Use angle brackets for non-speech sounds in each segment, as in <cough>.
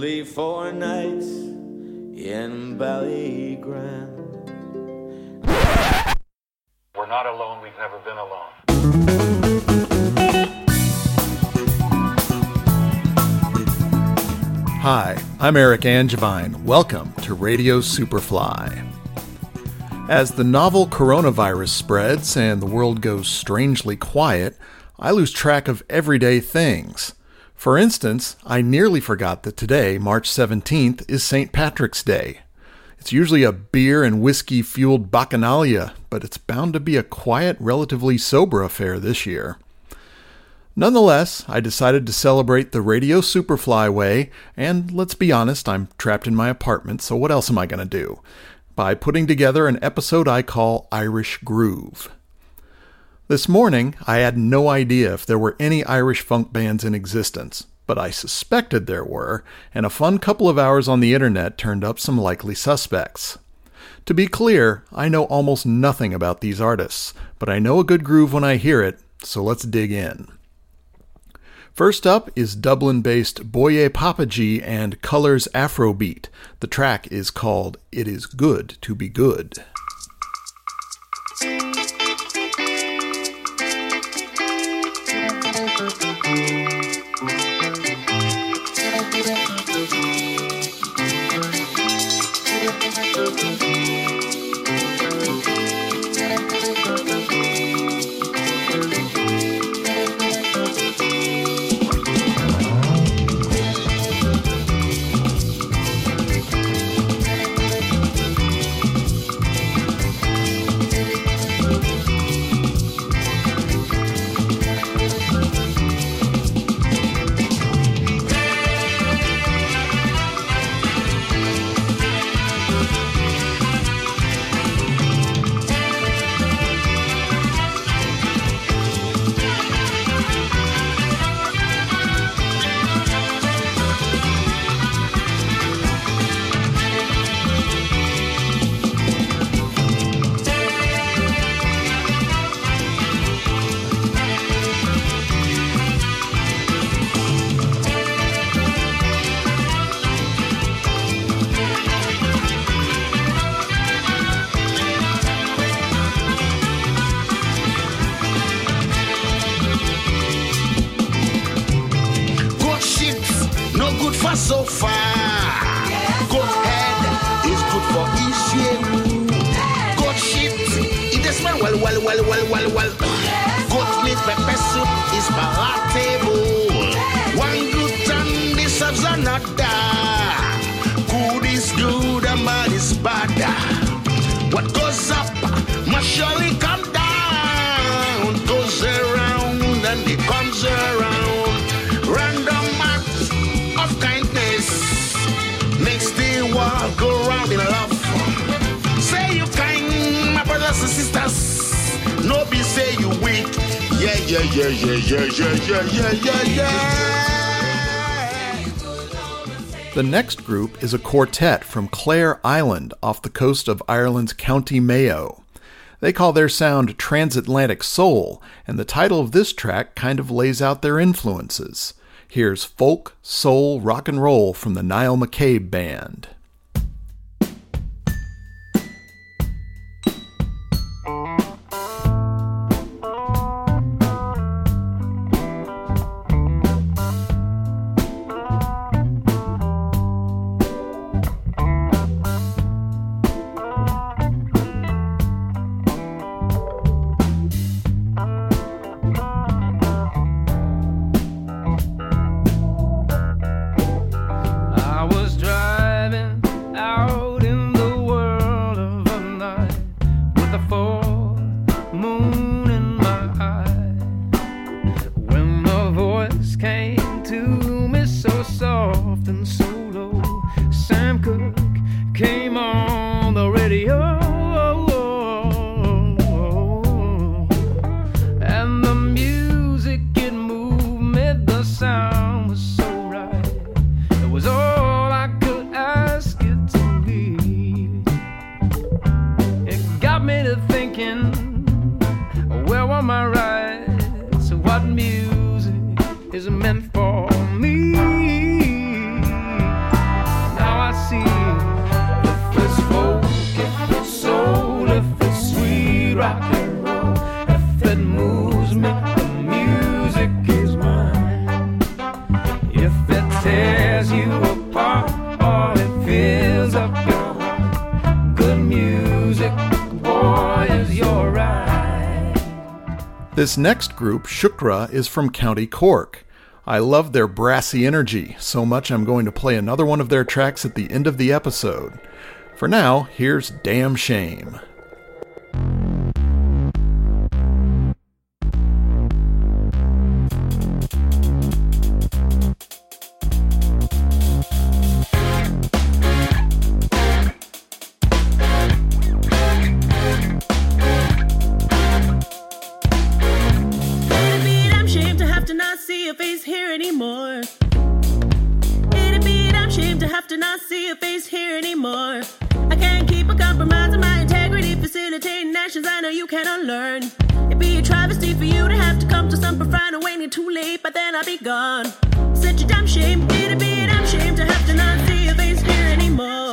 only four nights in Ballygrand. We're not alone, we've never been alone. Hi, I'm Eric Angevine. Welcome to Radio Superfly. As the novel coronavirus spreads and the world goes strangely quiet, I lose track of everyday things. For instance, I nearly forgot that today, March 17th, is St. Patrick's Day. It's usually a beer and whiskey fueled bacchanalia, but it's bound to be a quiet, relatively sober affair this year. Nonetheless, I decided to celebrate the Radio Superfly way, and let's be honest, I'm trapped in my apartment, so what else am I going to do? By putting together an episode I call Irish Groove. This morning, I had no idea if there were any Irish funk bands in existence, but I suspected there were, and a fun couple of hours on the internet turned up some likely suspects. To be clear, I know almost nothing about these artists, but I know a good groove when I hear it, so let's dig in. First up is Dublin based Boye Papaji and Colors Afrobeat. The track is called It Is Good to Be Good. Thank you. Another. Good is good and bad is bad. What goes up must surely come down. Goes around and it comes around. Random acts of kindness makes the world go round in love. Say you kind, my brothers and sisters. No be say you weak. Yeah, yeah, yeah, yeah, yeah, yeah, yeah, yeah, yeah. The next group is a quartet from Clare Island off the coast of Ireland's County Mayo. They call their sound transatlantic soul, and the title of this track kind of lays out their influences. Here's folk, soul, rock and roll from the Niall McCabe Band. Thinking, where were my rights? What music is meant This next group, Shookrah, is from County Cork. I love their brassy energy so much I'm going to play another one of their tracks at the end of the episode. For now, here's Damn Shame. that you can unlearn. It'd be a travesty for you to have to come to some profound when you're too late, but then I'll be gone. Such a damn shame, it'd be a damn shame to have to not see your face here anymore.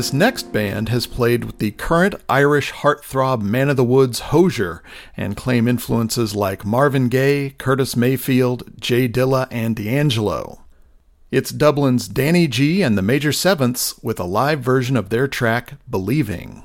This next band has played with the current Irish heartthrob Man of the Woods Hozier and claim influences like Marvin Gaye, Curtis Mayfield, J Dilla, and D'Angelo. It's Dublin's Danny G and the Major Sevenths with a live version of their track Believing.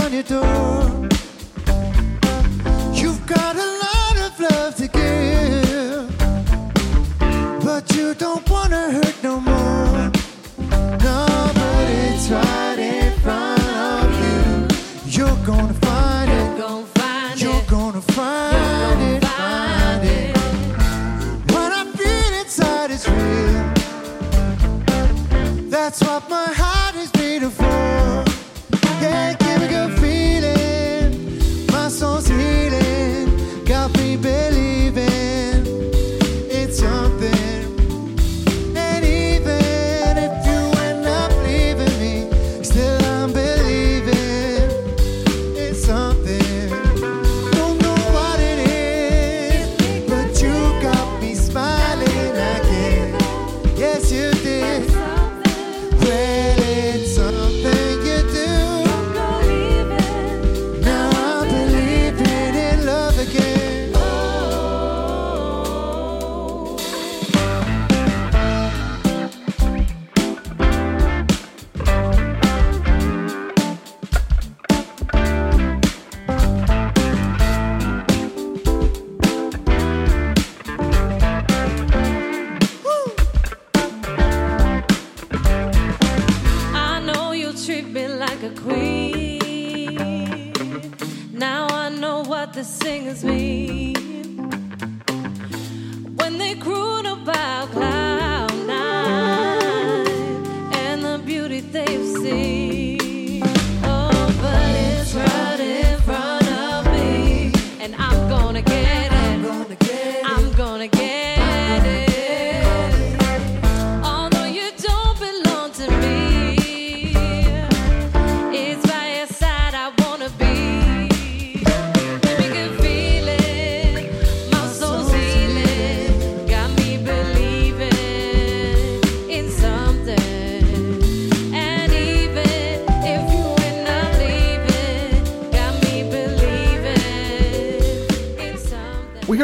on your door. You've got a lot of love to give, but you don't wanna hurt.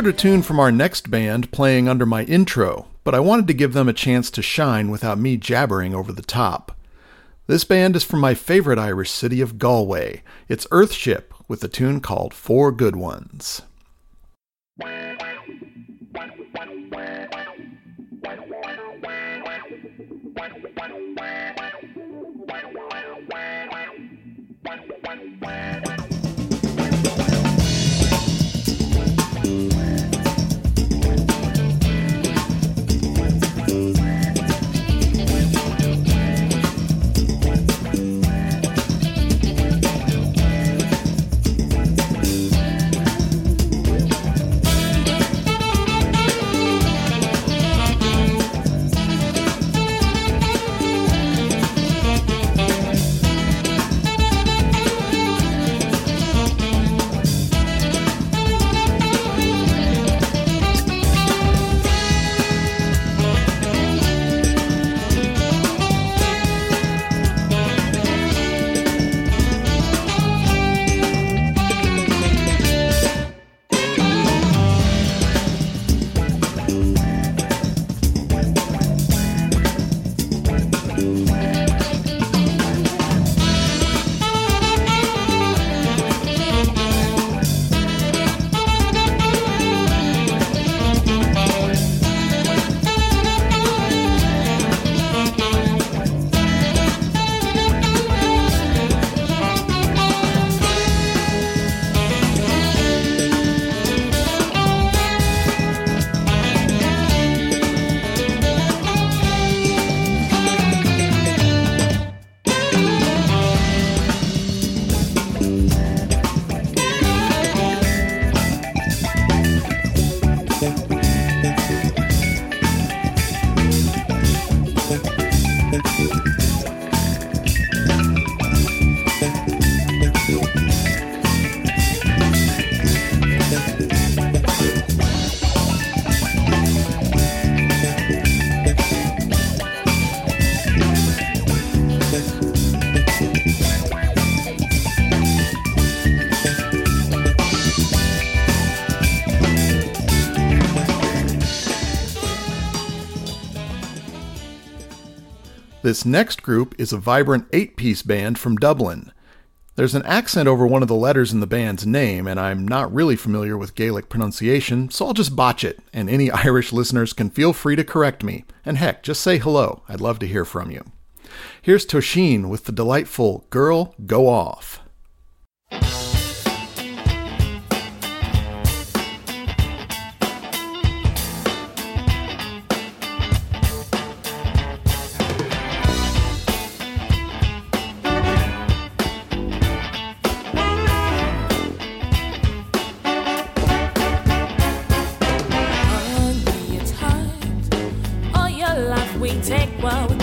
A tune from our next band playing under my intro, but I wanted to give them a chance to shine without me jabbering over the top. This band is from my favorite Irish city of Galway. It's Earthship with a tune called Four Good Ones. This next group is a vibrant eight piece band from Dublin. There's an accent over one of the letters in the band's name, and I'm not really familiar with Gaelic pronunciation, so I'll just botch it, and any <laughs> Irish listeners can feel free to correct me. And heck, just say hello. I'd love to hear from you. Here's Toshin with the delightful Girl Go Off. We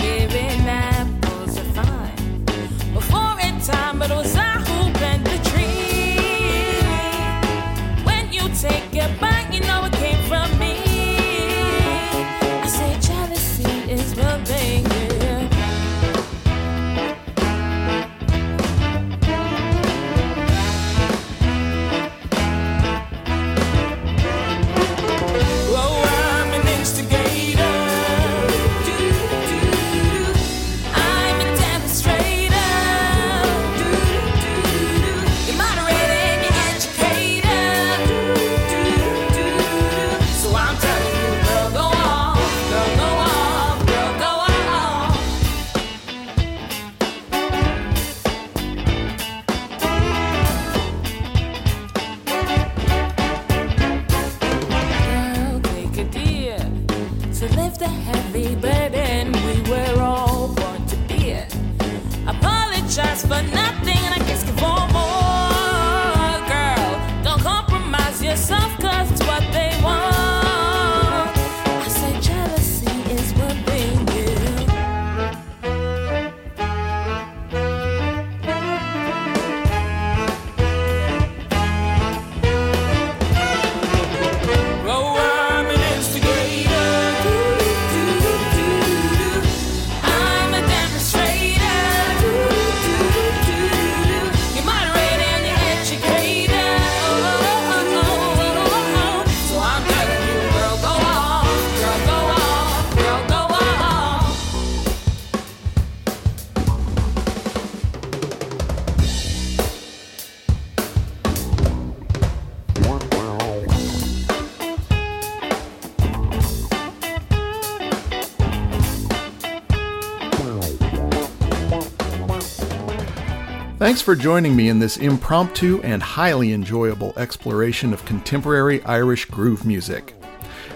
Thanks for joining me in this impromptu and highly enjoyable exploration of contemporary Irish groove music.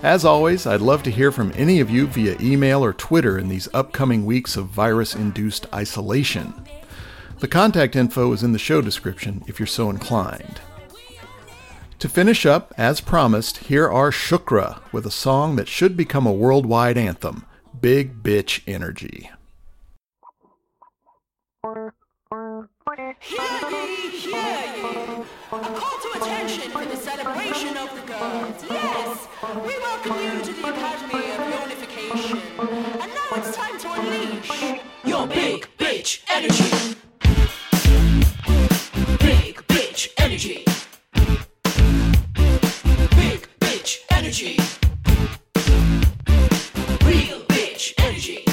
As always, I'd love to hear from any of you via email or Twitter in these upcoming weeks of virus induced isolation. The contact info is in the show description if you're so inclined. To finish up, as promised, here are Shookrah with a song that should become a worldwide anthem Big Bitch Energy. Hear ye, hear ye. A call to attention for the celebration of the gods. Yes, we welcome you to the Academy of Unification. And now it's time to unleash your big bitch energy. Big bitch energy. Big bitch energy. Real bitch energy.